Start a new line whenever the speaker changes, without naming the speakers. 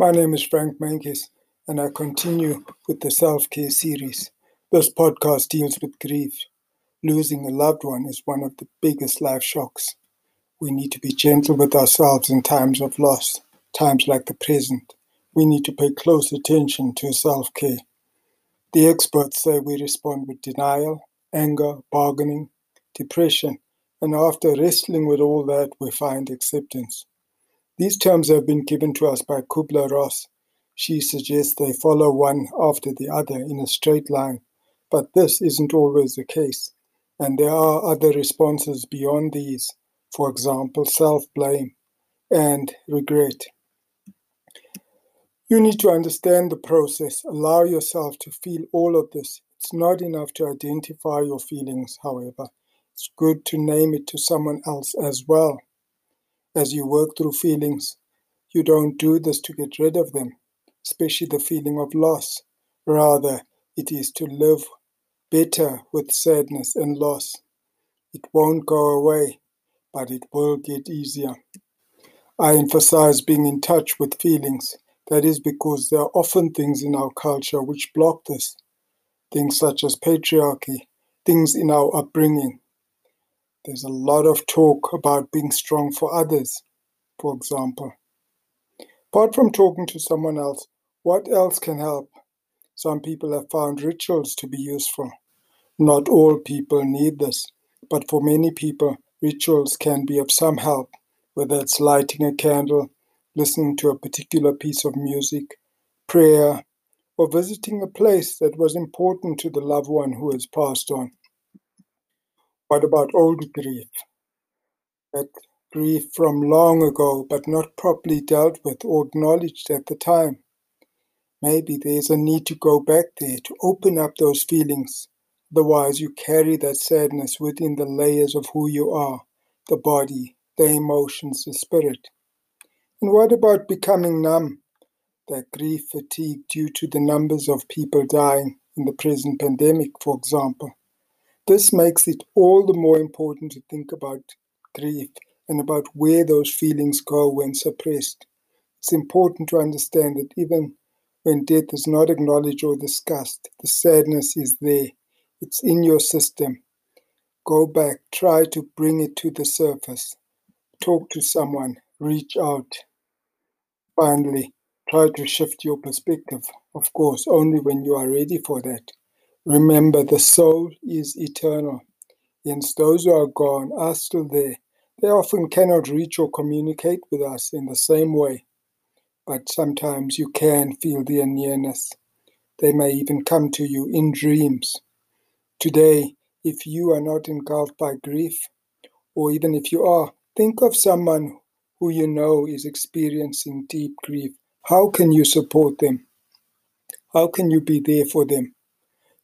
My name is Frank Menkes, and I continue with the self care series. This podcast deals with grief. Losing a loved one is one of the biggest life shocks. We need to be gentle with ourselves in times of loss, times like the present. We need to pay close attention to self care. The experts say we respond with denial, anger, bargaining, depression, and after wrestling with all that, we find acceptance. These terms have been given to us by Kubler Ross. She suggests they follow one after the other in a straight line, but this isn't always the case, and there are other responses beyond these, for example, self blame and regret. You need to understand the process, allow yourself to feel all of this. It's not enough to identify your feelings, however. It's good to name it to someone else as well as you work through feelings, you don't do this to get rid of them, especially the feeling of loss. Rather, it is to live better with sadness and loss. It won't go away, but it will get easier. I emphasize being in touch with feelings. That is because there are often things in our culture which block this. Things such as patriarchy, things in our upbringing, there's a lot of talk about being strong for others, for example. Apart from talking to someone else, what else can help? Some people have found rituals to be useful. Not all people need this, but for many people, rituals can be of some help, whether it's lighting a candle, listening to a particular piece of music, prayer, or visiting a place that was important to the loved one who has passed on. What about old grief? That grief from long ago, but not properly dealt with or acknowledged at the time. Maybe there's a need to go back there to open up those feelings. Otherwise, you carry that sadness within the layers of who you are the body, the emotions, the spirit. And what about becoming numb? That grief fatigue due to the numbers of people dying in the present pandemic, for example. This makes it all the more important to think about grief and about where those feelings go when suppressed. It's important to understand that even when death is not acknowledged or discussed, the sadness is there. It's in your system. Go back, try to bring it to the surface. Talk to someone, reach out. Finally, try to shift your perspective, of course, only when you are ready for that. Remember, the soul is eternal. Hence, those who are gone are still there. They often cannot reach or communicate with us in the same way, but sometimes you can feel their nearness. They may even come to you in dreams. Today, if you are not engulfed by grief, or even if you are, think of someone who you know is experiencing deep grief. How can you support them? How can you be there for them?